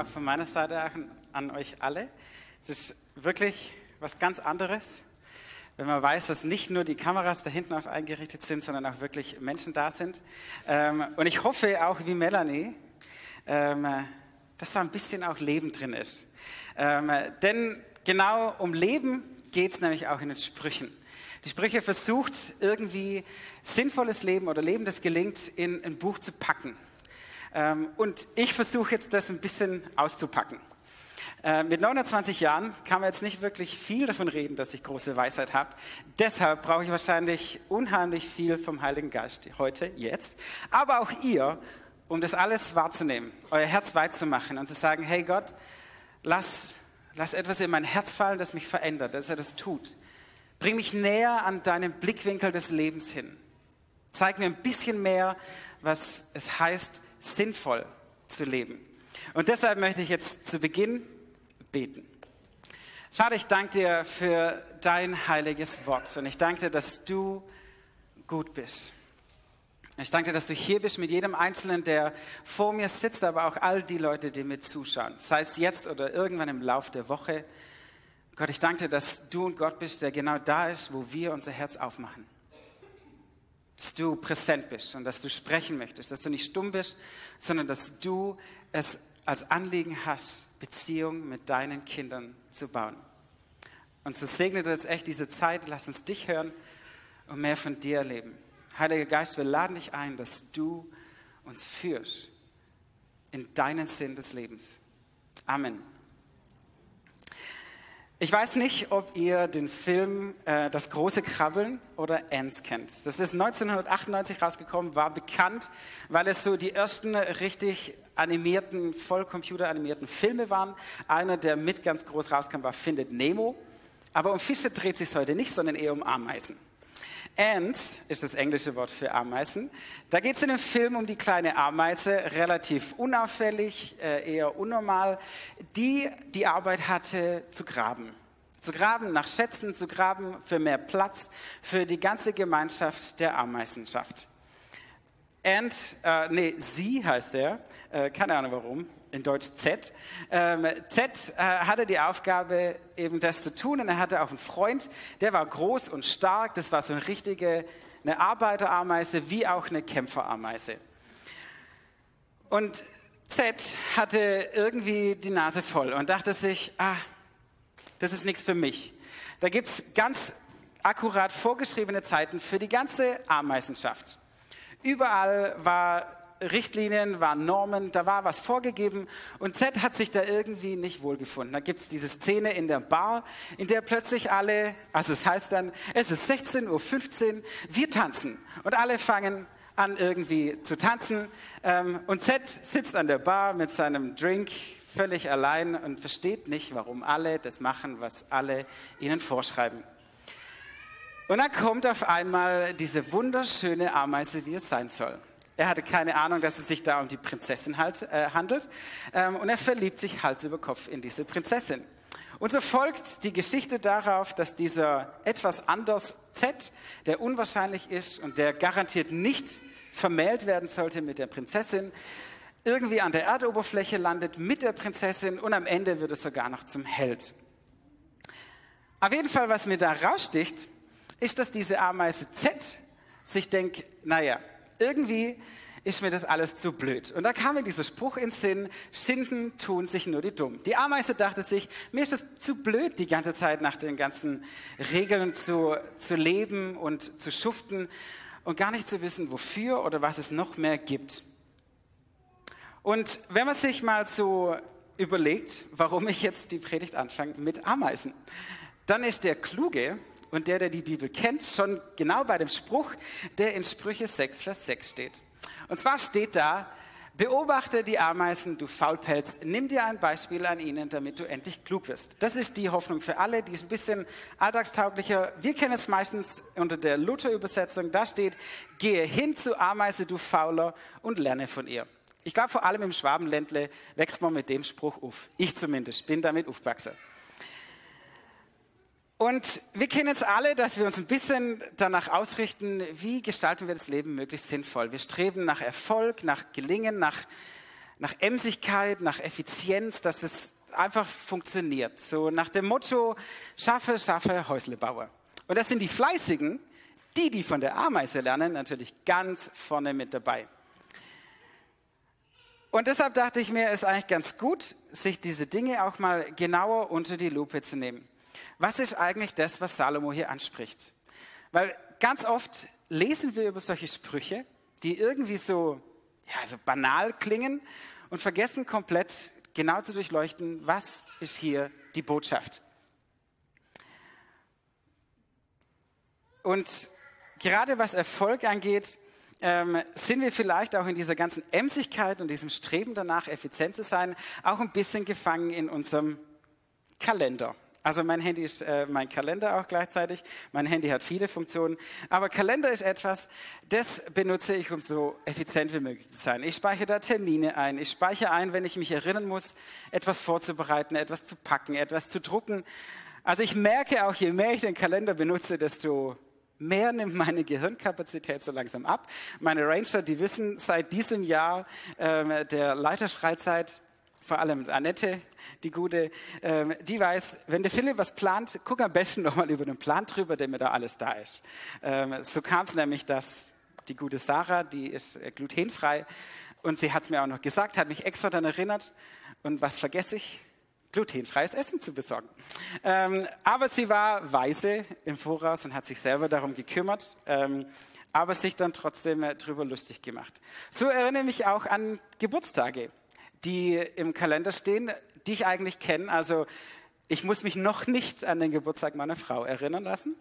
Auch von meiner Seite auch an, an euch alle. Es ist wirklich was ganz anderes, wenn man weiß, dass nicht nur die Kameras da hinten auf eingerichtet sind, sondern auch wirklich Menschen da sind. Ähm, und ich hoffe auch wie Melanie, ähm, dass da ein bisschen auch Leben drin ist. Ähm, denn genau um Leben geht es nämlich auch in den Sprüchen. Die Sprüche versucht irgendwie sinnvolles Leben oder Leben, das gelingt, in ein Buch zu packen. Ähm, und ich versuche jetzt das ein bisschen auszupacken. Äh, mit 29 Jahren kann man jetzt nicht wirklich viel davon reden, dass ich große Weisheit habe. Deshalb brauche ich wahrscheinlich unheimlich viel vom Heiligen Geist heute, jetzt. Aber auch ihr, um das alles wahrzunehmen, euer Herz weit zu machen und zu sagen, hey Gott, lass, lass etwas in mein Herz fallen, das mich verändert, dass er das tut. Bring mich näher an deinen Blickwinkel des Lebens hin. Zeig mir ein bisschen mehr, was es heißt, sinnvoll zu leben. Und deshalb möchte ich jetzt zu Beginn beten. Vater, ich danke dir für dein heiliges Wort und ich danke dir, dass du gut bist. Ich danke dir, dass du hier bist mit jedem Einzelnen, der vor mir sitzt, aber auch all die Leute, die mir zuschauen, sei es jetzt oder irgendwann im Lauf der Woche. Gott, ich danke dir, dass du ein Gott bist, der genau da ist, wo wir unser Herz aufmachen dass du präsent bist und dass du sprechen möchtest, dass du nicht stumm bist, sondern dass du es als Anliegen hast, Beziehung mit deinen Kindern zu bauen. Und so segne du jetzt echt diese Zeit, lass uns dich hören und mehr von dir erleben. Heiliger Geist, wir laden dich ein, dass du uns führst in deinen Sinn des Lebens. Amen. Ich weiß nicht, ob ihr den Film äh, Das große Krabbeln oder Ants kennt. Das ist 1998 rausgekommen, war bekannt, weil es so die ersten richtig animierten, voll computeranimierten Filme waren. Einer, der mit ganz groß rauskam, war Findet Nemo. Aber um Fische dreht sich heute nicht, sondern eher um Ameisen. Ants ist das englische Wort für Ameisen. Da geht es in dem Film um die kleine Ameise, relativ unauffällig, äh, eher unnormal, die die Arbeit hatte zu graben. Zu graben nach Schätzen, zu graben für mehr Platz für die ganze Gemeinschaft der Ameisenschaft. Ant, äh, nee, sie heißt er, äh, keine Ahnung warum, in Deutsch Z. Ähm, Z äh, hatte die Aufgabe, eben das zu tun und er hatte auch einen Freund, der war groß und stark, das war so eine richtige, eine Arbeiterameise wie auch eine Kämpferameise. Und Z hatte irgendwie die Nase voll und dachte sich, ah, das ist nichts für mich. Da gibt's ganz akkurat vorgeschriebene Zeiten für die ganze Ameisenschaft. Überall war Richtlinien, waren Normen, da war was vorgegeben und Z hat sich da irgendwie nicht wohlgefunden. Da gibt's diese Szene in der Bar, in der plötzlich alle, also es heißt dann, es ist 16.15 Uhr, wir tanzen und alle fangen an irgendwie zu tanzen ähm, und Z sitzt an der Bar mit seinem Drink völlig allein und versteht nicht, warum alle das machen, was alle ihnen vorschreiben. Und dann kommt auf einmal diese wunderschöne Ameise, wie es sein soll. Er hatte keine Ahnung, dass es sich da um die Prinzessin halt, äh, handelt. Ähm, und er verliebt sich Hals über Kopf in diese Prinzessin. Und so folgt die Geschichte darauf, dass dieser etwas anders Z, der unwahrscheinlich ist und der garantiert nicht vermählt werden sollte mit der Prinzessin, irgendwie an der Erdoberfläche landet mit der Prinzessin und am Ende wird es sogar noch zum Held. Auf jeden Fall, was mir da raussticht, ist, dass diese Ameise Z sich denkt, naja, irgendwie ist mir das alles zu blöd. Und da kam mir dieser Spruch ins Sinn, Schinden tun sich nur die dumm. Die Ameise dachte sich, mir ist es zu blöd, die ganze Zeit nach den ganzen Regeln zu, zu leben und zu schuften und gar nicht zu wissen, wofür oder was es noch mehr gibt. Und wenn man sich mal so überlegt, warum ich jetzt die Predigt anfange mit Ameisen, dann ist der Kluge und der, der die Bibel kennt, schon genau bei dem Spruch, der in Sprüche 6, Vers 6 steht. Und zwar steht da, beobachte die Ameisen, du Faulpelz, nimm dir ein Beispiel an ihnen, damit du endlich klug wirst. Das ist die Hoffnung für alle, die ist ein bisschen alltagstauglicher. Wir kennen es meistens unter der Luther-Übersetzung, da steht, gehe hin zu Ameise, du Fauler, und lerne von ihr. Ich glaube, vor allem im Schwabenländle wächst man mit dem Spruch auf. Ich zumindest bin damit aufgewachsen. Und wir kennen jetzt alle, dass wir uns ein bisschen danach ausrichten, wie gestalten wir das Leben möglichst sinnvoll. Wir streben nach Erfolg, nach Gelingen, nach, nach Emsigkeit, nach Effizienz, dass es einfach funktioniert. So nach dem Motto, schaffe, schaffe, Häuslebauer. Und das sind die Fleißigen, die, die von der Ameise lernen, natürlich ganz vorne mit dabei. Und deshalb dachte ich mir, es ist eigentlich ganz gut, sich diese Dinge auch mal genauer unter die Lupe zu nehmen. Was ist eigentlich das, was Salomo hier anspricht? Weil ganz oft lesen wir über solche Sprüche, die irgendwie so, ja, so banal klingen und vergessen komplett genau zu durchleuchten, was ist hier die Botschaft. Und gerade was Erfolg angeht, ähm, sind wir vielleicht auch in dieser ganzen Emsigkeit und diesem Streben danach, effizient zu sein, auch ein bisschen gefangen in unserem Kalender. Also mein Handy ist äh, mein Kalender auch gleichzeitig. Mein Handy hat viele Funktionen. Aber Kalender ist etwas, das benutze ich, um so effizient wie möglich zu sein. Ich speichere da Termine ein. Ich speichere ein, wenn ich mich erinnern muss, etwas vorzubereiten, etwas zu packen, etwas zu drucken. Also ich merke auch, je mehr ich den Kalender benutze, desto mehr nimmt meine Gehirnkapazität so langsam ab. Meine Ranger, die wissen seit diesem Jahr äh, der Leiterschreizeit, vor allem Annette, die gute, ähm, die weiß, wenn der Philipp was plant, guck am besten nochmal über den Plan drüber, damit da alles da ist. Ähm, so kam es nämlich, dass die gute Sarah, die ist äh, glutenfrei und sie hat es mir auch noch gesagt, hat mich extra dann erinnert und was vergesse ich? Glutenfreies Essen zu besorgen. Ähm, aber sie war weise im Voraus und hat sich selber darum gekümmert, ähm, aber sich dann trotzdem äh, drüber lustig gemacht. So erinnere ich mich auch an Geburtstage, die im Kalender stehen, die ich eigentlich kenne. Also ich muss mich noch nicht an den Geburtstag meiner Frau erinnern lassen.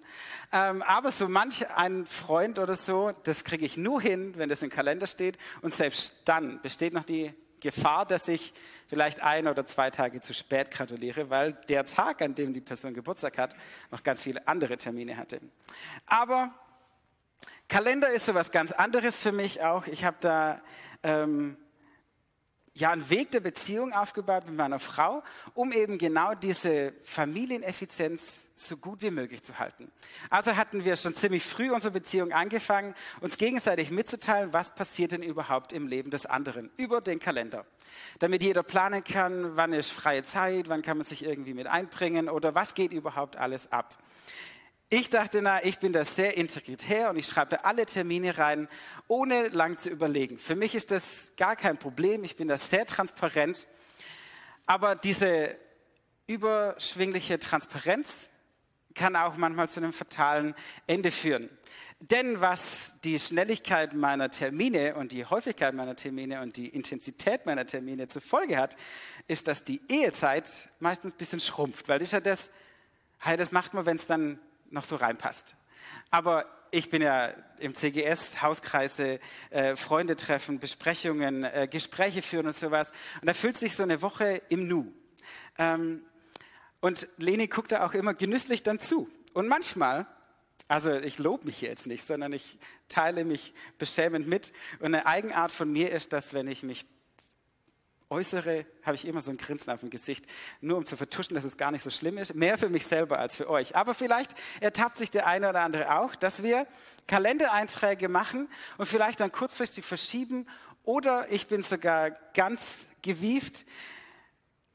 Ähm, aber so manch ein Freund oder so, das kriege ich nur hin, wenn das im Kalender steht. Und selbst dann besteht noch die Gefahr, dass ich vielleicht ein oder zwei Tage zu spät gratuliere, weil der Tag, an dem die Person Geburtstag hat, noch ganz viele andere Termine hatte. Aber Kalender ist so was ganz anderes für mich auch. Ich habe da ähm, ja einen Weg der Beziehung aufgebaut mit meiner Frau, um eben genau diese Familieneffizienz so gut wie möglich zu halten. Also hatten wir schon ziemlich früh unsere Beziehung angefangen, uns gegenseitig mitzuteilen, was passiert denn überhaupt im Leben des anderen über den Kalender. Damit jeder planen kann, wann ist freie Zeit, wann kann man sich irgendwie mit einbringen oder was geht überhaupt alles ab. Ich dachte, na, ich bin da sehr integritär und ich schreibe alle Termine rein, ohne lang zu überlegen. Für mich ist das gar kein Problem. Ich bin da sehr transparent. Aber diese überschwingliche Transparenz kann auch manchmal zu einem fatalen Ende führen. Denn was die Schnelligkeit meiner Termine und die Häufigkeit meiner Termine und die Intensität meiner Termine zur Folge hat, ist, dass die Ehezeit meistens ein bisschen schrumpft. Weil das ist ja das, das macht man, wenn es dann noch so reinpasst. Aber ich bin ja im CGS, Hauskreise, äh, Freunde treffen, Besprechungen, äh, Gespräche führen und sowas. Und da fühlt sich so eine Woche im Nu. Ähm, und Leni guckt da auch immer genüsslich dann zu. Und manchmal, also ich lobe mich jetzt nicht, sondern ich teile mich beschämend mit. Und eine Eigenart von mir ist, dass wenn ich mich äußere, habe ich immer so ein Grinsen auf dem Gesicht, nur um zu vertuschen, dass es gar nicht so schlimm ist. Mehr für mich selber als für euch. Aber vielleicht ertappt sich der eine oder andere auch, dass wir Kalendereinträge machen und vielleicht dann kurzfristig verschieben. Oder ich bin sogar ganz gewieft,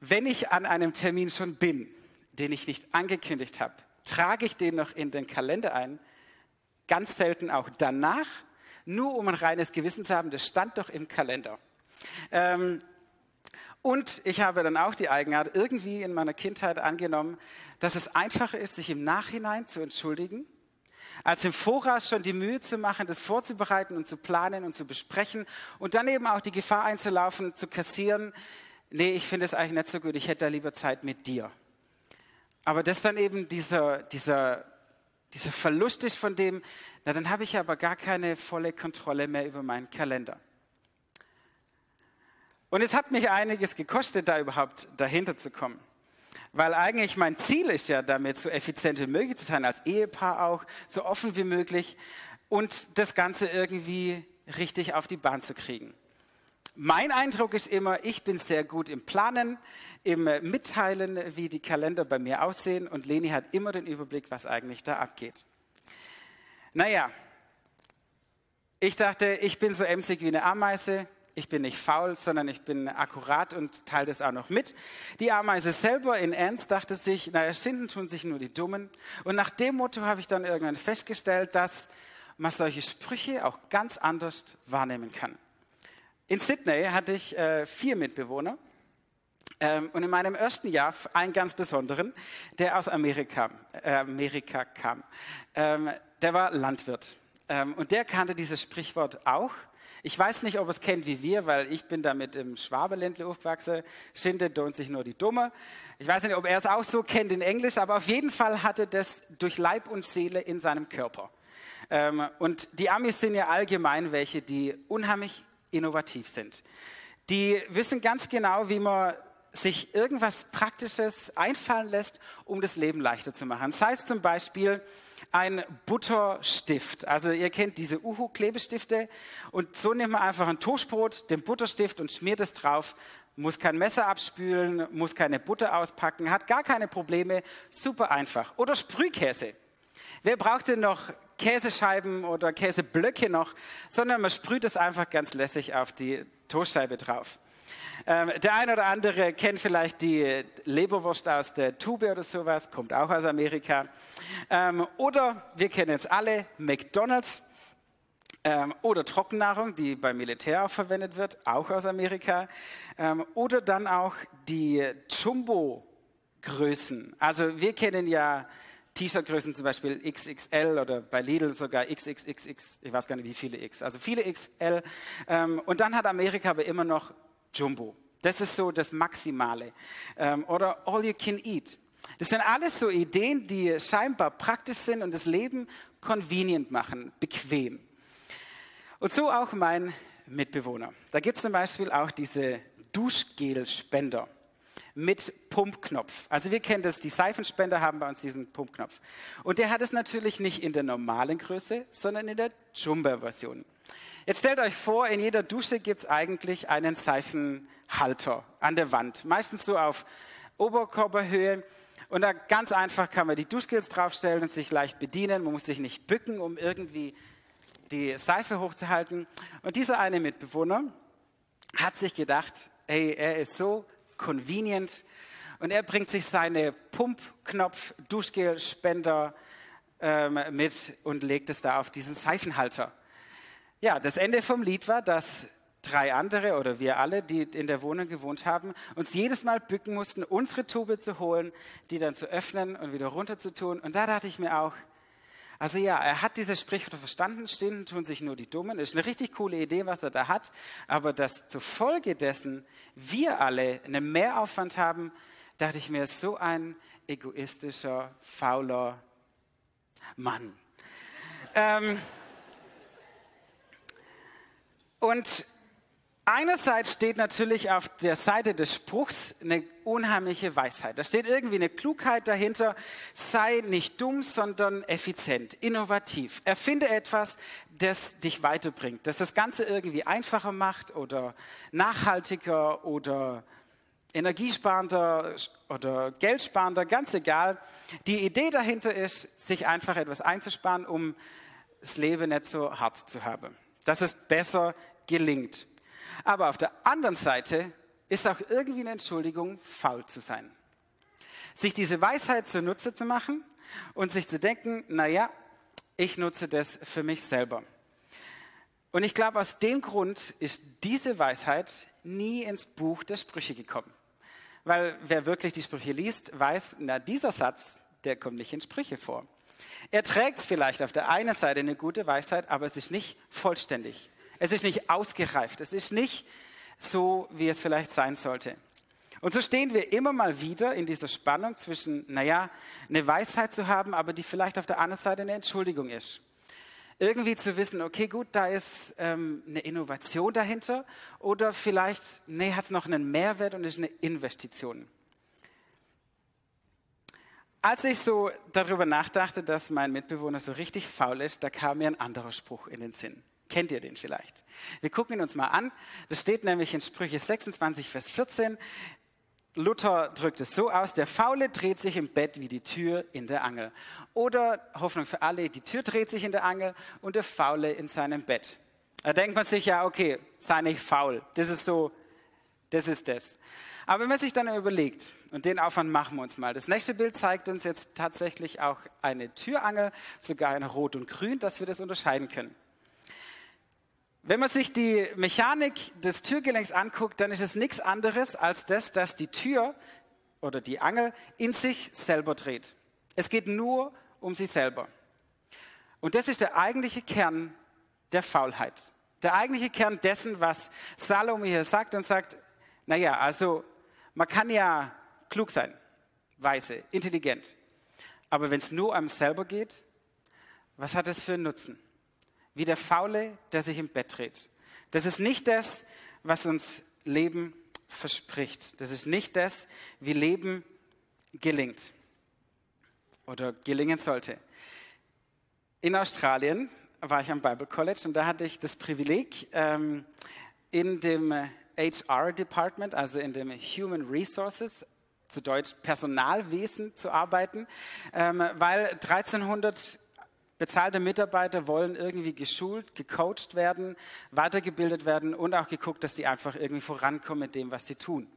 wenn ich an einem Termin schon bin, den ich nicht angekündigt habe, trage ich den noch in den Kalender ein. Ganz selten auch danach, nur um ein reines Gewissen zu haben, das stand doch im Kalender. Ähm, und ich habe dann auch die Eigenart irgendwie in meiner Kindheit angenommen, dass es einfacher ist, sich im Nachhinein zu entschuldigen, als im Voraus schon die Mühe zu machen, das vorzubereiten und zu planen und zu besprechen und dann eben auch die Gefahr einzulaufen, zu kassieren, nee, ich finde es eigentlich nicht so gut, ich hätte da lieber Zeit mit dir. Aber das dann eben dieser, dieser, dieser Verlust ist von dem, na dann habe ich aber gar keine volle Kontrolle mehr über meinen Kalender. Und es hat mich einiges gekostet, da überhaupt dahinter zu kommen. Weil eigentlich mein Ziel ist ja damit, so effizient wie möglich zu sein, als Ehepaar auch, so offen wie möglich und das Ganze irgendwie richtig auf die Bahn zu kriegen. Mein Eindruck ist immer, ich bin sehr gut im Planen, im Mitteilen, wie die Kalender bei mir aussehen und Leni hat immer den Überblick, was eigentlich da abgeht. Naja, ich dachte, ich bin so emsig wie eine Ameise, Ich bin nicht faul, sondern ich bin akkurat und teile das auch noch mit. Die Ameise selber in Ernst dachte sich, naja, Schinden tun sich nur die Dummen. Und nach dem Motto habe ich dann irgendwann festgestellt, dass man solche Sprüche auch ganz anders wahrnehmen kann. In Sydney hatte ich äh, vier Mitbewohner ähm, und in meinem ersten Jahr einen ganz besonderen, der aus Amerika, äh, Amerika kam. Ähm, der war Landwirt ähm, und der kannte dieses Sprichwort auch. Ich weiß nicht, ob es kennt wie wir, weil ich bin damit im Schwabeländle aufgewachsen. Schinde lohnt sich nur die Dumme. Ich weiß nicht, ob er es auch so kennt in Englisch, aber auf jeden Fall hatte das durch Leib und Seele in seinem Körper. Ähm, und die Amis sind ja allgemein welche, die unheimlich innovativ sind. Die wissen ganz genau, wie man sich irgendwas Praktisches einfallen lässt, um das Leben leichter zu machen. Sei es zum Beispiel ein Butterstift. Also ihr kennt diese Uhu-Klebestifte und so nimmt man einfach ein Toastbrot, den Butterstift und schmiert es drauf. Muss kein Messer abspülen, muss keine Butter auspacken, hat gar keine Probleme, super einfach. Oder Sprühkäse. Wer braucht denn noch Käsescheiben oder Käseblöcke noch, sondern man sprüht es einfach ganz lässig auf die Toastscheibe drauf. Ähm, der eine oder andere kennt vielleicht die Leberwurst aus der Tube oder sowas, kommt auch aus Amerika. Ähm, oder wir kennen jetzt alle McDonald's ähm, oder Trockennahrung, die beim Militär auch verwendet wird, auch aus Amerika. Ähm, oder dann auch die Jumbo-Größen. Also wir kennen ja T-Shirt-Größen zum Beispiel XXL oder bei Lidl sogar XXXX, ich weiß gar nicht wie viele X, also viele XL. Ähm, und dann hat Amerika aber immer noch Jumbo. Das ist so das Maximale. Ähm, oder All You Can Eat. Das sind alles so Ideen, die scheinbar praktisch sind und das Leben convenient machen, bequem. Und so auch mein Mitbewohner. Da gibt es zum Beispiel auch diese Duschgelspender mit Pumpknopf. Also wir kennen das, die Seifenspender haben bei uns diesen Pumpknopf. Und der hat es natürlich nicht in der normalen Größe, sondern in der Jumbo-Version. Jetzt stellt euch vor, in jeder Dusche gibt es eigentlich einen Seifenhalter an der Wand, meistens so auf Oberkörperhöhe. Und da ganz einfach kann man die Duschgels draufstellen und sich leicht bedienen. Man muss sich nicht bücken, um irgendwie die Seife hochzuhalten. Und dieser eine Mitbewohner hat sich gedacht, ey, er ist so convenient und er bringt sich seine Pumpknopf, Duschgelspender ähm, mit und legt es da auf diesen Seifenhalter. Ja, das Ende vom Lied war, dass drei andere oder wir alle, die in der Wohnung gewohnt haben, uns jedes Mal bücken mussten, unsere Tube zu holen, die dann zu öffnen und wieder runter zu tun. Und da dachte ich mir auch, also ja, er hat dieses Sprichwort verstanden, stehen tun sich nur die Dummen. Ist eine richtig coole Idee, was er da hat. Aber dass zur Folge dessen wir alle einen Mehraufwand haben, dachte ich mir, so ein egoistischer, fauler Mann. Ähm, und einerseits steht natürlich auf der Seite des Spruchs eine unheimliche Weisheit. Da steht irgendwie eine Klugheit dahinter. Sei nicht dumm, sondern effizient, innovativ. Erfinde etwas, das dich weiterbringt, das das Ganze irgendwie einfacher macht oder nachhaltiger oder energiesparender oder geldsparender, ganz egal. Die Idee dahinter ist, sich einfach etwas einzusparen, um das Leben nicht so hart zu haben. Dass es besser gelingt. Aber auf der anderen Seite ist auch irgendwie eine Entschuldigung, faul zu sein. Sich diese Weisheit zunutze zu machen und sich zu denken, na ja, ich nutze das für mich selber. Und ich glaube, aus dem Grund ist diese Weisheit nie ins Buch der Sprüche gekommen. Weil wer wirklich die Sprüche liest, weiß, na, dieser Satz, der kommt nicht in Sprüche vor. Er trägt vielleicht auf der einen Seite eine gute Weisheit, aber es ist nicht vollständig. Es ist nicht ausgereift. Es ist nicht so, wie es vielleicht sein sollte. Und so stehen wir immer mal wieder in dieser Spannung zwischen, naja, eine Weisheit zu haben, aber die vielleicht auf der anderen Seite eine Entschuldigung ist. Irgendwie zu wissen, okay, gut, da ist ähm, eine Innovation dahinter oder vielleicht, nee, hat es noch einen Mehrwert und ist eine Investition. Als ich so darüber nachdachte, dass mein Mitbewohner so richtig faul ist, da kam mir ein anderer Spruch in den Sinn. Kennt ihr den vielleicht? Wir gucken ihn uns mal an. Das steht nämlich in Sprüche 26, Vers 14. Luther drückt es so aus, der Faule dreht sich im Bett wie die Tür in der Angel. Oder Hoffnung für alle, die Tür dreht sich in der Angel und der Faule in seinem Bett. Da denkt man sich ja, okay, sei nicht faul. Das ist so, das ist das. Aber wenn man sich dann überlegt, und den Aufwand machen wir uns mal. Das nächste Bild zeigt uns jetzt tatsächlich auch eine Türangel, sogar in Rot und Grün, dass wir das unterscheiden können. Wenn man sich die Mechanik des Türgelenks anguckt, dann ist es nichts anderes als das, dass die Tür oder die Angel in sich selber dreht. Es geht nur um sie selber. Und das ist der eigentliche Kern der Faulheit. Der eigentliche Kern dessen, was Salome hier sagt und sagt, naja, also man kann ja klug sein, weise, intelligent. Aber wenn es nur einem selber geht, was hat es für einen Nutzen? Wie der Faule, der sich im Bett dreht. Das ist nicht das, was uns Leben verspricht. Das ist nicht das, wie Leben gelingt oder gelingen sollte. In Australien war ich am Bible College und da hatte ich das Privileg, ähm, in dem HR Department, also in dem Human Resources, zu Deutsch Personalwesen zu arbeiten, ähm, weil 1300 bezahlte Mitarbeiter wollen irgendwie geschult, gecoacht werden, weitergebildet werden und auch geguckt, dass die einfach irgendwie vorankommen mit dem, was sie tun.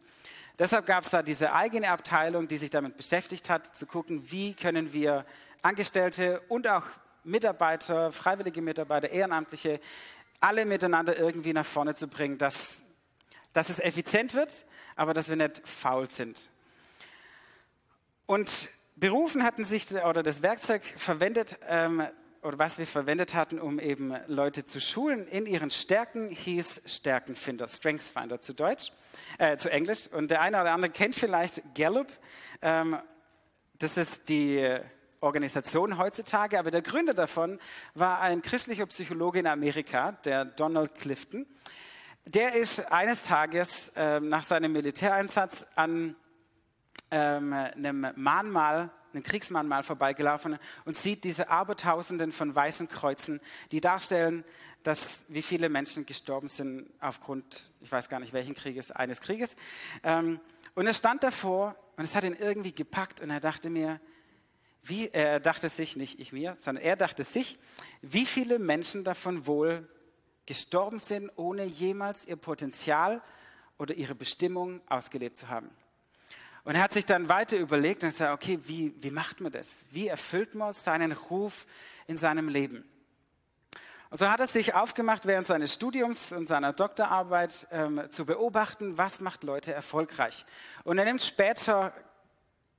Deshalb gab es da diese eigene Abteilung, die sich damit beschäftigt hat, zu gucken, wie können wir Angestellte und auch Mitarbeiter, freiwillige Mitarbeiter, Ehrenamtliche, alle miteinander irgendwie nach vorne zu bringen, dass dass es effizient wird, aber dass wir nicht faul sind. Und berufen hatten sich, oder das Werkzeug verwendet, ähm, oder was wir verwendet hatten, um eben Leute zu schulen in ihren Stärken, hieß Stärkenfinder, Strengths Finder zu Deutsch, äh, zu Englisch. Und der eine oder andere kennt vielleicht Gallup. Ähm, das ist die Organisation heutzutage, aber der Gründer davon war ein christlicher Psychologe in Amerika, der Donald Clifton der ist eines Tages äh, nach seinem Militäreinsatz an ähm, einem Mahnmal, einem Kriegsmahnmal vorbeigelaufen und sieht diese Abertausenden von weißen Kreuzen, die darstellen, dass wie viele Menschen gestorben sind aufgrund, ich weiß gar nicht welchen Krieges, eines Krieges. Ähm, und er stand davor und es hat ihn irgendwie gepackt und er dachte mir, wie, er dachte sich, nicht ich mir, sondern er dachte sich, wie viele Menschen davon wohl gestorben sind, ohne jemals ihr Potenzial oder ihre Bestimmung ausgelebt zu haben. Und er hat sich dann weiter überlegt und gesagt, okay, wie, wie macht man das? Wie erfüllt man seinen Ruf in seinem Leben? Und so hat er sich aufgemacht, während seines Studiums und seiner Doktorarbeit ähm, zu beobachten, was macht Leute erfolgreich. Und er nimmt später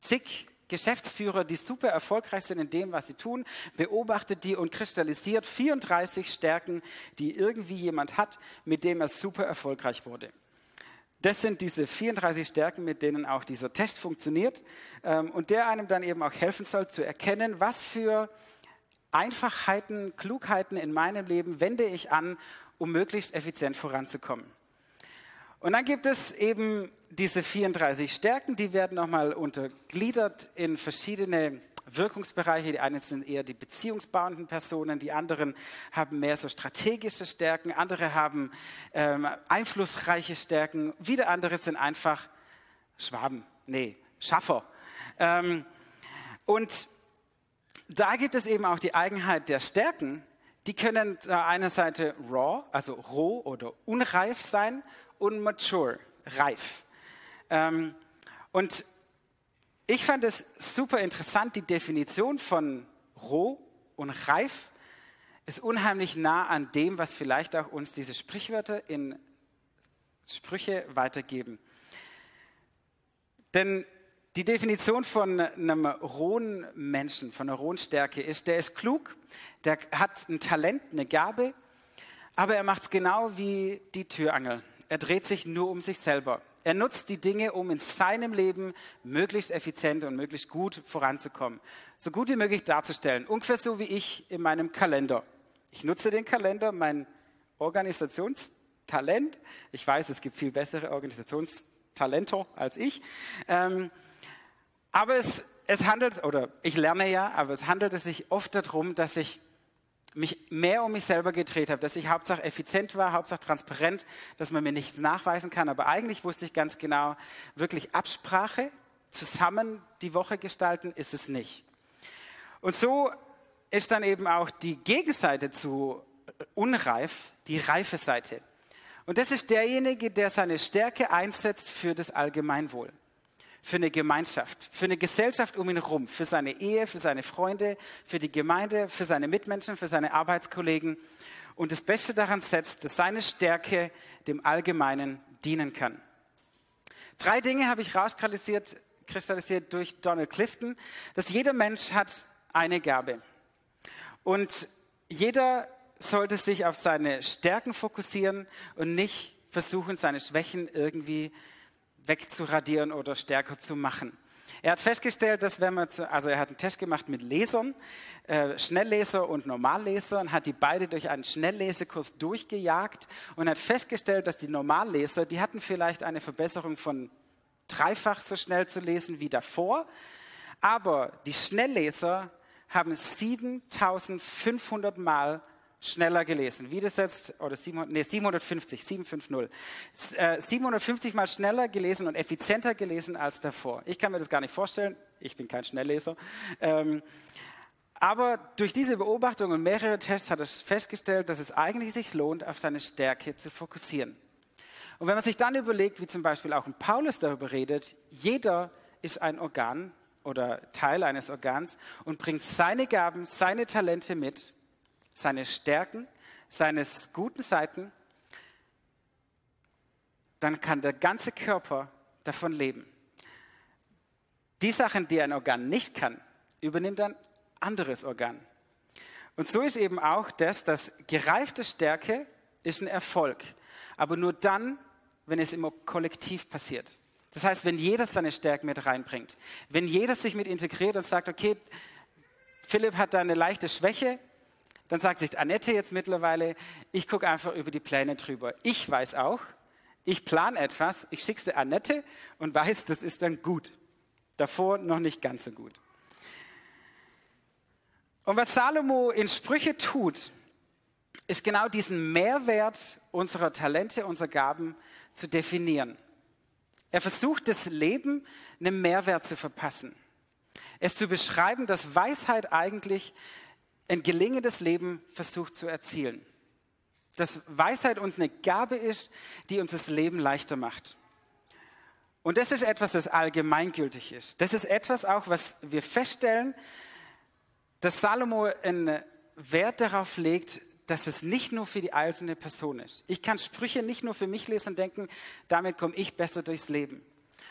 zig Geschäftsführer, die super erfolgreich sind in dem, was sie tun, beobachtet die und kristallisiert 34 Stärken, die irgendwie jemand hat, mit dem er super erfolgreich wurde. Das sind diese 34 Stärken, mit denen auch dieser Test funktioniert ähm, und der einem dann eben auch helfen soll zu erkennen, was für Einfachheiten, Klugheiten in meinem Leben wende ich an, um möglichst effizient voranzukommen. Und dann gibt es eben diese 34 Stärken, die werden nochmal untergliedert in verschiedene Wirkungsbereiche. Die einen sind eher die beziehungsbauenden Personen, die anderen haben mehr so strategische Stärken, andere haben ähm, einflussreiche Stärken, wieder andere sind einfach Schwaben, nee, Schaffer. Ähm, und da gibt es eben auch die Eigenheit der Stärken, die können einer Seite raw, also roh oder unreif sein und mature, reif. Ähm, und ich fand es super interessant, die Definition von roh und reif ist unheimlich nah an dem, was vielleicht auch uns diese Sprichwörter in Sprüche weitergeben. Denn die Definition von einem rohen Menschen, von einer rohen Stärke ist, der ist klug, der hat ein Talent, eine Gabe, aber er macht es genau wie die Türangel. Er dreht sich nur um sich selber. Er nutzt die Dinge, um in seinem Leben möglichst effizient und möglichst gut voranzukommen. So gut wie möglich darzustellen. Ungefähr so wie ich in meinem Kalender. Ich nutze den Kalender, mein Organisationstalent. Ich weiß, es gibt viel bessere Organisationstalente als ich. Ähm, aber es, es handelt, oder ich lerne ja, aber es handelt sich oft darum, dass ich mich mehr um mich selber gedreht habe, dass ich Hauptsache effizient war, Hauptsache transparent, dass man mir nichts nachweisen kann. Aber eigentlich wusste ich ganz genau, wirklich Absprache, zusammen die Woche gestalten, ist es nicht. Und so ist dann eben auch die Gegenseite zu unreif die reife Seite. Und das ist derjenige, der seine Stärke einsetzt für das Allgemeinwohl, für eine Gemeinschaft, für eine Gesellschaft um ihn herum, für seine Ehe, für seine Freunde, für die Gemeinde, für seine Mitmenschen, für seine Arbeitskollegen. Und das Beste daran setzt, dass seine Stärke dem Allgemeinen dienen kann. Drei Dinge habe ich rauskristallisiert kristallisiert durch Donald Clifton, dass jeder Mensch hat eine Gabe. Und jeder sollte sich auf seine Stärken fokussieren und nicht versuchen, seine Schwächen irgendwie wegzuradieren oder stärker zu machen. Er hat festgestellt, dass wenn man, zu, also er hat einen Test gemacht mit Lesern, äh, Schnellleser und Normalleser und hat die beide durch einen Schnelllesekurs durchgejagt und hat festgestellt, dass die Normalleser, die hatten vielleicht eine Verbesserung von dreifach so schnell zu lesen wie davor, aber die Schnellleser haben 7500 Mal schneller gelesen. Wie das jetzt, oder 700, nee, 750, 750. Äh, 750 mal schneller gelesen und effizienter gelesen als davor. Ich kann mir das gar nicht vorstellen. Ich bin kein Schnellleser. Ähm, aber durch diese Beobachtung und mehrere Tests hat er festgestellt, dass es eigentlich sich lohnt, auf seine Stärke zu fokussieren. Und wenn man sich dann überlegt, wie zum Beispiel auch Paulus darüber redet, jeder ist ein Organ oder Teil eines Organs und bringt seine Gaben, seine Talente mit, seine Stärken, seine guten Seiten, dann kann der ganze Körper davon leben. Die Sachen, die ein Organ nicht kann, übernimmt ein anderes Organ. Und so ist eben auch das, dass gereifte Stärke ist ein Erfolg. Aber nur dann, wenn es immer kollektiv passiert. Das heißt, wenn jeder seine Stärken mit reinbringt, wenn jeder sich mit integriert und sagt, okay, Philipp hat da eine leichte Schwäche, dann sagt sich Annette jetzt mittlerweile, ich gucke einfach über die Pläne drüber. Ich weiß auch, ich plane etwas, ich schicke es Annette und weiß, das ist dann gut. Davor noch nicht ganz so gut. Und was Salomo in Sprüche tut, ist genau diesen Mehrwert unserer Talente, unserer Gaben zu definieren. Er versucht, das Leben einem Mehrwert zu verpassen. Es zu beschreiben, dass Weisheit eigentlich ein gelingendes Leben versucht zu erzielen. Dass Weisheit uns eine Gabe ist, die uns das Leben leichter macht. Und das ist etwas, das allgemeingültig ist. Das ist etwas auch, was wir feststellen, dass Salomo einen Wert darauf legt, dass es nicht nur für die einzelne Person ist. Ich kann Sprüche nicht nur für mich lesen und denken, damit komme ich besser durchs Leben,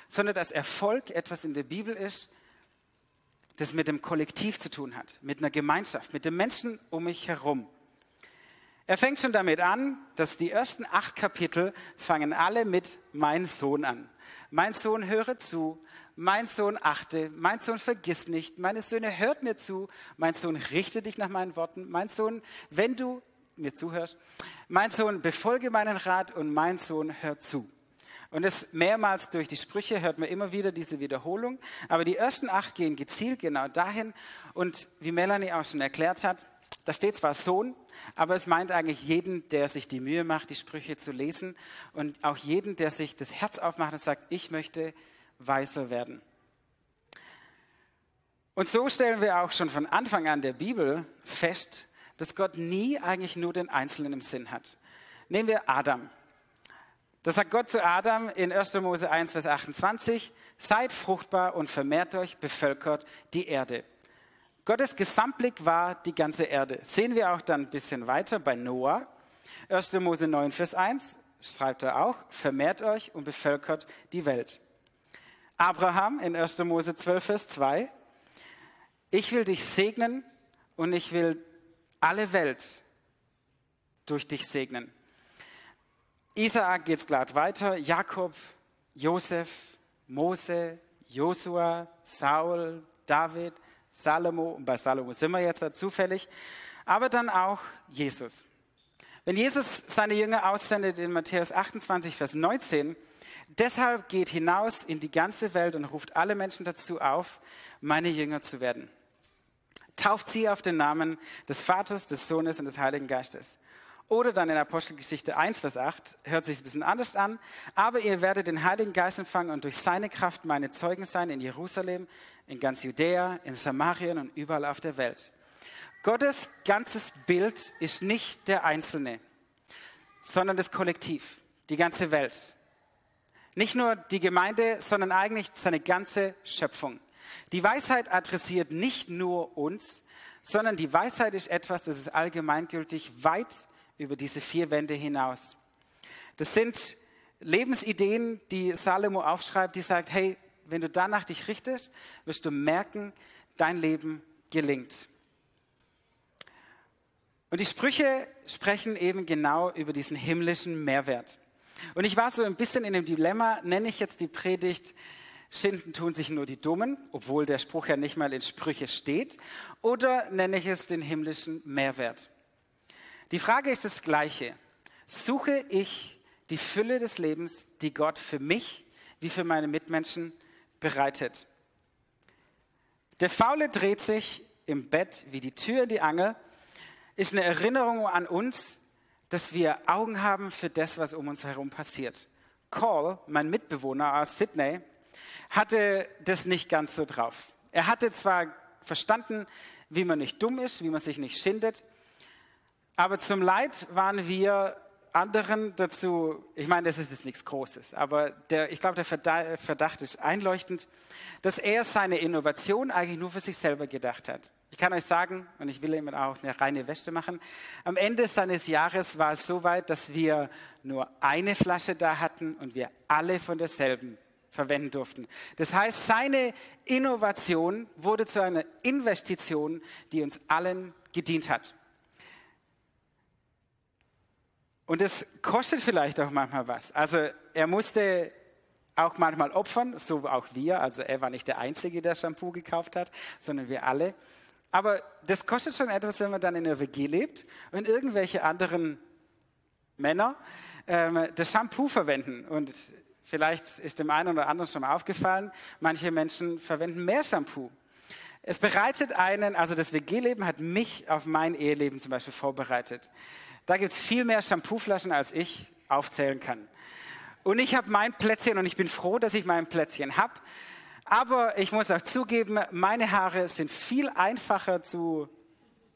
sondern dass Erfolg etwas in der Bibel ist, das mit dem Kollektiv zu tun hat, mit einer Gemeinschaft, mit den Menschen um mich herum. Er fängt schon damit an, dass die ersten acht Kapitel fangen alle mit Mein Sohn an. Mein Sohn höre zu, mein Sohn achte, mein Sohn vergiss nicht, meine Söhne hört mir zu, mein Sohn richte dich nach meinen Worten, mein Sohn, wenn du mir zuhörst, mein Sohn befolge meinen Rat und mein Sohn hört zu. Und es mehrmals durch die Sprüche hört man immer wieder diese Wiederholung. Aber die ersten acht gehen gezielt genau dahin. Und wie Melanie auch schon erklärt hat, da steht zwar Sohn, aber es meint eigentlich jeden, der sich die Mühe macht, die Sprüche zu lesen. Und auch jeden, der sich das Herz aufmacht und sagt, ich möchte weiser werden. Und so stellen wir auch schon von Anfang an der Bibel fest, dass Gott nie eigentlich nur den Einzelnen im Sinn hat. Nehmen wir Adam. Da sagt Gott zu Adam in 1. Mose 1, Vers 28, seid fruchtbar und vermehrt euch, bevölkert die Erde. Gottes Gesamtblick war die ganze Erde. Sehen wir auch dann ein bisschen weiter bei Noah. 1. Mose 9, Vers 1 schreibt er auch, vermehrt euch und bevölkert die Welt. Abraham in 1. Mose 12, Vers 2, ich will dich segnen und ich will alle Welt durch dich segnen. Isaak geht es glatt weiter, Jakob, Josef, Mose, Josua, Saul, David, Salomo, und bei Salomo sind wir jetzt zufällig, aber dann auch Jesus. Wenn Jesus seine Jünger aussendet in Matthäus 28, Vers 19, deshalb geht hinaus in die ganze Welt und ruft alle Menschen dazu auf, meine Jünger zu werden tauft sie auf den Namen des Vaters, des Sohnes und des Heiligen Geistes. Oder dann in Apostelgeschichte 1, Vers 8, hört sich ein bisschen anders an, aber ihr werdet den Heiligen Geist empfangen und durch seine Kraft meine Zeugen sein in Jerusalem, in ganz Judäa, in Samarien und überall auf der Welt. Gottes ganzes Bild ist nicht der Einzelne, sondern das Kollektiv, die ganze Welt. Nicht nur die Gemeinde, sondern eigentlich seine ganze Schöpfung. Die Weisheit adressiert nicht nur uns, sondern die Weisheit ist etwas, das ist allgemeingültig weit über diese vier Wände hinaus. Das sind Lebensideen, die Salomo aufschreibt, die sagt, hey, wenn du danach dich richtest, wirst du merken, dein Leben gelingt. Und die Sprüche sprechen eben genau über diesen himmlischen Mehrwert. Und ich war so ein bisschen in dem Dilemma, nenne ich jetzt die Predigt, Schinden tun sich nur die Dummen, obwohl der Spruch ja nicht mal in Sprüche steht, oder nenne ich es den himmlischen Mehrwert. Die Frage ist das gleiche. Suche ich die Fülle des Lebens, die Gott für mich wie für meine Mitmenschen bereitet? Der Faule dreht sich im Bett wie die Tür in die Angel ist eine Erinnerung an uns, dass wir Augen haben für das, was um uns herum passiert. Call, mein Mitbewohner aus Sydney, hatte das nicht ganz so drauf. Er hatte zwar verstanden, wie man nicht dumm ist, wie man sich nicht schindet, aber zum Leid waren wir anderen dazu, ich meine, das ist jetzt nichts Großes, aber der, ich glaube, der Verdacht ist einleuchtend, dass er seine Innovation eigentlich nur für sich selber gedacht hat. Ich kann euch sagen, und ich will ihm auch eine reine Wäsche machen, am Ende seines Jahres war es so weit, dass wir nur eine Flasche da hatten und wir alle von derselben verwenden durften. Das heißt, seine Innovation wurde zu einer Investition, die uns allen gedient hat. Und es kostet vielleicht auch manchmal was. Also er musste auch manchmal opfern, so auch wir. Also er war nicht der Einzige, der Shampoo gekauft hat, sondern wir alle. Aber das kostet schon etwas, wenn man dann in der WG lebt und irgendwelche anderen Männer ähm, das Shampoo verwenden. Und vielleicht ist dem einen oder anderen schon mal aufgefallen, manche Menschen verwenden mehr Shampoo. Es bereitet einen, also das WG-Leben hat mich auf mein Eheleben zum Beispiel vorbereitet. Da gibt es viel mehr Shampooflaschen, als ich aufzählen kann. Und ich habe mein Plätzchen und ich bin froh, dass ich mein Plätzchen habe. Aber ich muss auch zugeben, meine Haare sind viel einfacher zu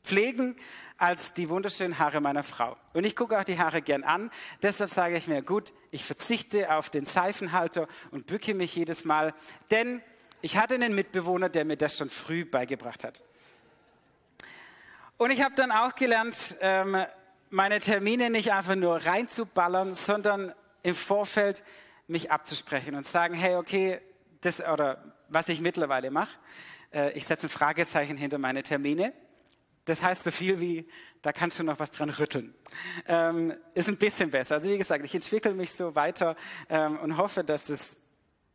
pflegen als die wunderschönen Haare meiner Frau. Und ich gucke auch die Haare gern an. Deshalb sage ich mir, gut, ich verzichte auf den Seifenhalter und bücke mich jedes Mal, denn ich hatte einen Mitbewohner, der mir das schon früh beigebracht hat. Und ich habe dann auch gelernt, ähm, meine Termine nicht einfach nur reinzuballern, sondern im Vorfeld mich abzusprechen und sagen, hey, okay, das, oder was ich mittlerweile mache, äh, ich setze ein Fragezeichen hinter meine Termine. Das heißt so viel wie, da kannst du noch was dran rütteln. Ähm, ist ein bisschen besser. Also wie gesagt, ich entwickle mich so weiter ähm, und hoffe, dass es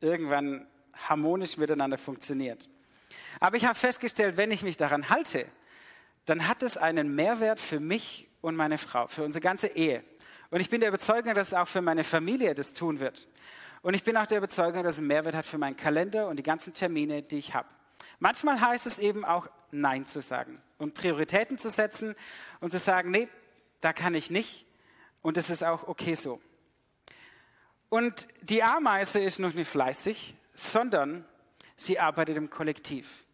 irgendwann harmonisch miteinander funktioniert. Aber ich habe festgestellt, wenn ich mich daran halte, dann hat es einen Mehrwert für mich und meine Frau, für unsere ganze Ehe. Und ich bin der Überzeugung, dass es auch für meine Familie das tun wird. Und ich bin auch der Überzeugung, dass es einen Mehrwert hat für meinen Kalender und die ganzen Termine, die ich habe. Manchmal heißt es eben auch Nein zu sagen und Prioritäten zu setzen und zu sagen, nee, da kann ich nicht. Und es ist auch okay so. Und die Ameise ist noch nicht fleißig, sondern sie arbeitet im Kollektiv.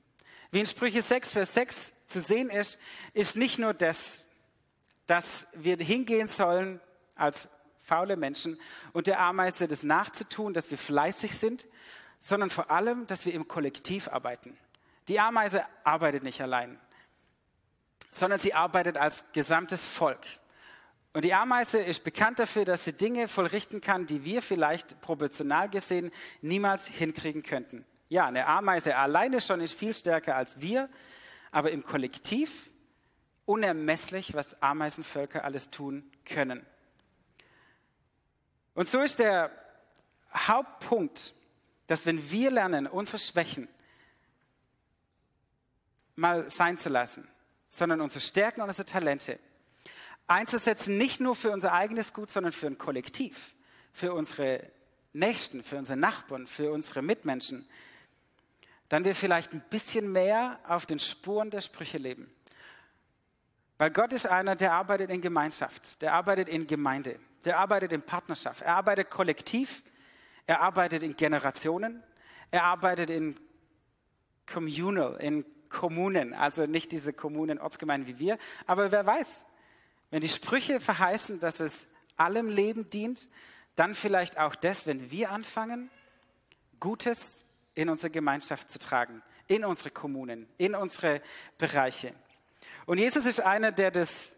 Wie in Sprüche 6, Vers 6 zu sehen ist, ist nicht nur das, dass wir hingehen sollen als faule Menschen und der Ameise das nachzutun, dass wir fleißig sind, sondern vor allem, dass wir im Kollektiv arbeiten. Die Ameise arbeitet nicht allein, sondern sie arbeitet als gesamtes Volk. Und die Ameise ist bekannt dafür, dass sie Dinge vollrichten kann, die wir vielleicht proportional gesehen niemals hinkriegen könnten. Ja, eine Ameise alleine schon ist viel stärker als wir, aber im Kollektiv unermesslich, was Ameisenvölker alles tun können. Und so ist der Hauptpunkt, dass wenn wir lernen, unsere Schwächen mal sein zu lassen, sondern unsere Stärken und unsere Talente einzusetzen, nicht nur für unser eigenes Gut, sondern für ein Kollektiv, für unsere Nächsten, für unsere Nachbarn, für unsere Mitmenschen, dann wir vielleicht ein bisschen mehr auf den Spuren der Sprüche leben. Weil Gott ist einer, der arbeitet in Gemeinschaft, der arbeitet in Gemeinde, der arbeitet in Partnerschaft, er arbeitet kollektiv, er arbeitet in Generationen, er arbeitet in communal, in Kommunen, also nicht diese Kommunen, Ortsgemeinden wie wir, aber wer weiß, wenn die Sprüche verheißen, dass es allem Leben dient, dann vielleicht auch das, wenn wir anfangen, Gutes in unsere Gemeinschaft zu tragen, in unsere Kommunen, in unsere Bereiche. Und Jesus ist einer, der das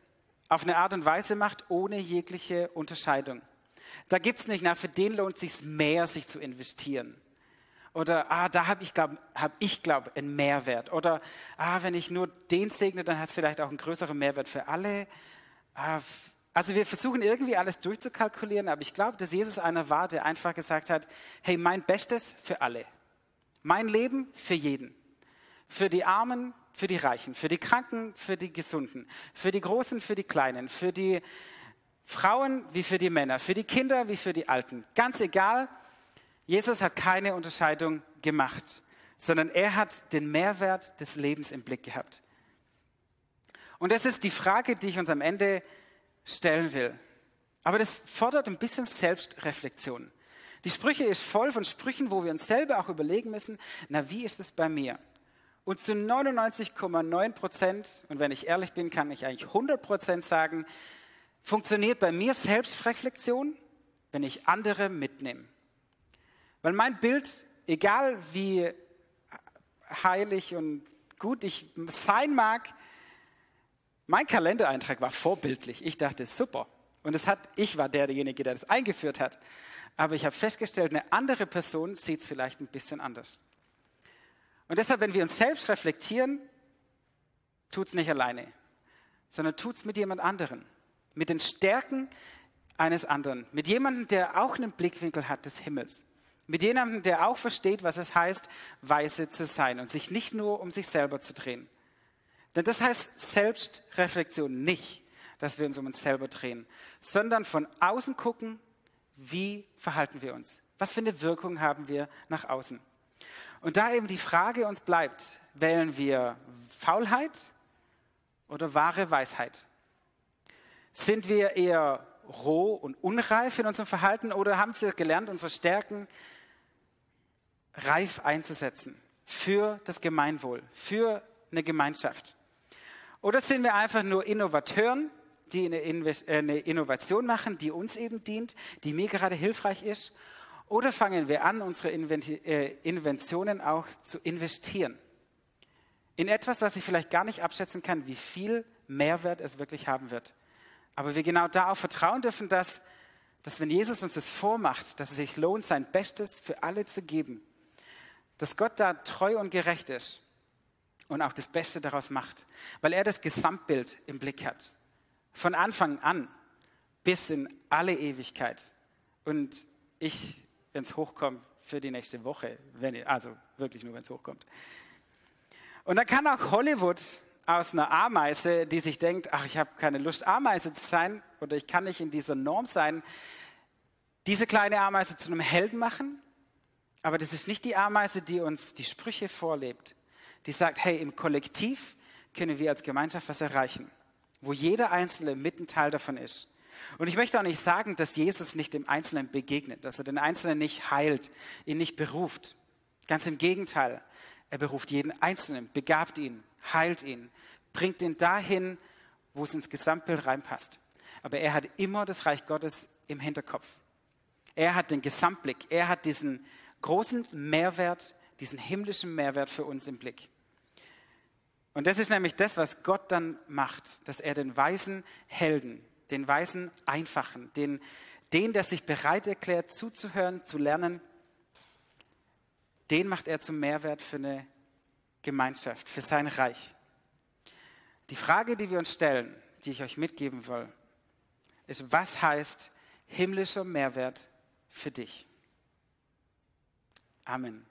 auf eine Art und Weise macht, ohne jegliche Unterscheidung. Da gibt es nicht, na, für den lohnt es sich mehr, sich zu investieren. Oder, ah, da habe ich, glaube hab ich, glaub, einen Mehrwert. Oder, ah, wenn ich nur den segne, dann hat es vielleicht auch einen größeren Mehrwert für alle. Ah, also wir versuchen irgendwie alles durchzukalkulieren, aber ich glaube, dass Jesus einer war, der einfach gesagt hat, hey, mein Bestes für alle. Mein Leben für jeden. Für die Armen, für die Reichen, für die Kranken, für die Gesunden, für die Großen, für die Kleinen, für die Frauen wie für die Männer, für die Kinder wie für die Alten. Ganz egal, Jesus hat keine Unterscheidung gemacht, sondern er hat den Mehrwert des Lebens im Blick gehabt. Und das ist die Frage, die ich uns am Ende stellen will. Aber das fordert ein bisschen Selbstreflexion. Die Sprüche ist voll von Sprüchen, wo wir uns selber auch überlegen müssen, na, wie ist es bei mir? Und zu 99,9 Prozent, und wenn ich ehrlich bin, kann ich eigentlich 100 Prozent sagen, funktioniert bei mir Selbstreflexion, wenn ich andere mitnehme. Weil mein Bild, egal wie heilig und gut ich sein mag, mein Kalendereintrag war vorbildlich. Ich dachte, super. Und es hat, ich war derjenige, der das eingeführt hat. Aber ich habe festgestellt, eine andere Person sieht es vielleicht ein bisschen anders. Und deshalb, wenn wir uns selbst reflektieren, tut es nicht alleine, sondern tut es mit jemand anderen, mit den Stärken eines anderen, mit jemandem, der auch einen Blickwinkel hat des Himmels, mit jemandem, der auch versteht, was es heißt, weise zu sein und sich nicht nur um sich selber zu drehen. Denn das heißt Selbstreflexion nicht, dass wir uns um uns selber drehen, sondern von außen gucken, wie verhalten wir uns? Was für eine Wirkung haben wir nach außen? Und da eben die Frage uns bleibt, wählen wir Faulheit oder wahre Weisheit? Sind wir eher roh und unreif in unserem Verhalten oder haben wir gelernt, unsere Stärken reif einzusetzen für das Gemeinwohl, für eine Gemeinschaft? Oder sind wir einfach nur Innovateuren, die äh, eine Innovation machen, die uns eben dient, die mir gerade hilfreich ist oder fangen wir an, unsere äh, Inventionen auch zu investieren? In etwas, was ich vielleicht gar nicht abschätzen kann, wie viel Mehrwert es wirklich haben wird. Aber wir genau darauf vertrauen dürfen, dass, dass wenn Jesus uns das vormacht, dass es sich lohnt, sein Bestes für alle zu geben, dass Gott da treu und gerecht ist und auch das Beste daraus macht, weil er das Gesamtbild im Blick hat. Von Anfang an bis in alle Ewigkeit. Und ich wenn es hochkommt, für die nächste Woche. Wenn, also wirklich nur, wenn es hochkommt. Und dann kann auch Hollywood aus einer Ameise, die sich denkt, ach, ich habe keine Lust, Ameise zu sein oder ich kann nicht in dieser Norm sein, diese kleine Ameise zu einem Helden machen. Aber das ist nicht die Ameise, die uns die Sprüche vorlebt. Die sagt, hey, im Kollektiv können wir als Gemeinschaft was erreichen, wo jeder Einzelne mitten Teil davon ist. Und ich möchte auch nicht sagen, dass Jesus nicht dem Einzelnen begegnet, dass er den Einzelnen nicht heilt, ihn nicht beruft. Ganz im Gegenteil, er beruft jeden Einzelnen, begabt ihn, heilt ihn, bringt ihn dahin, wo es ins Gesamtbild reinpasst. Aber er hat immer das Reich Gottes im Hinterkopf. Er hat den Gesamtblick, er hat diesen großen Mehrwert, diesen himmlischen Mehrwert für uns im Blick. Und das ist nämlich das, was Gott dann macht, dass er den weisen Helden, den weisen Einfachen, den, den, der sich bereit erklärt, zuzuhören, zu lernen, den macht er zum Mehrwert für eine Gemeinschaft, für sein Reich. Die Frage, die wir uns stellen, die ich euch mitgeben will, ist, was heißt himmlischer Mehrwert für dich? Amen.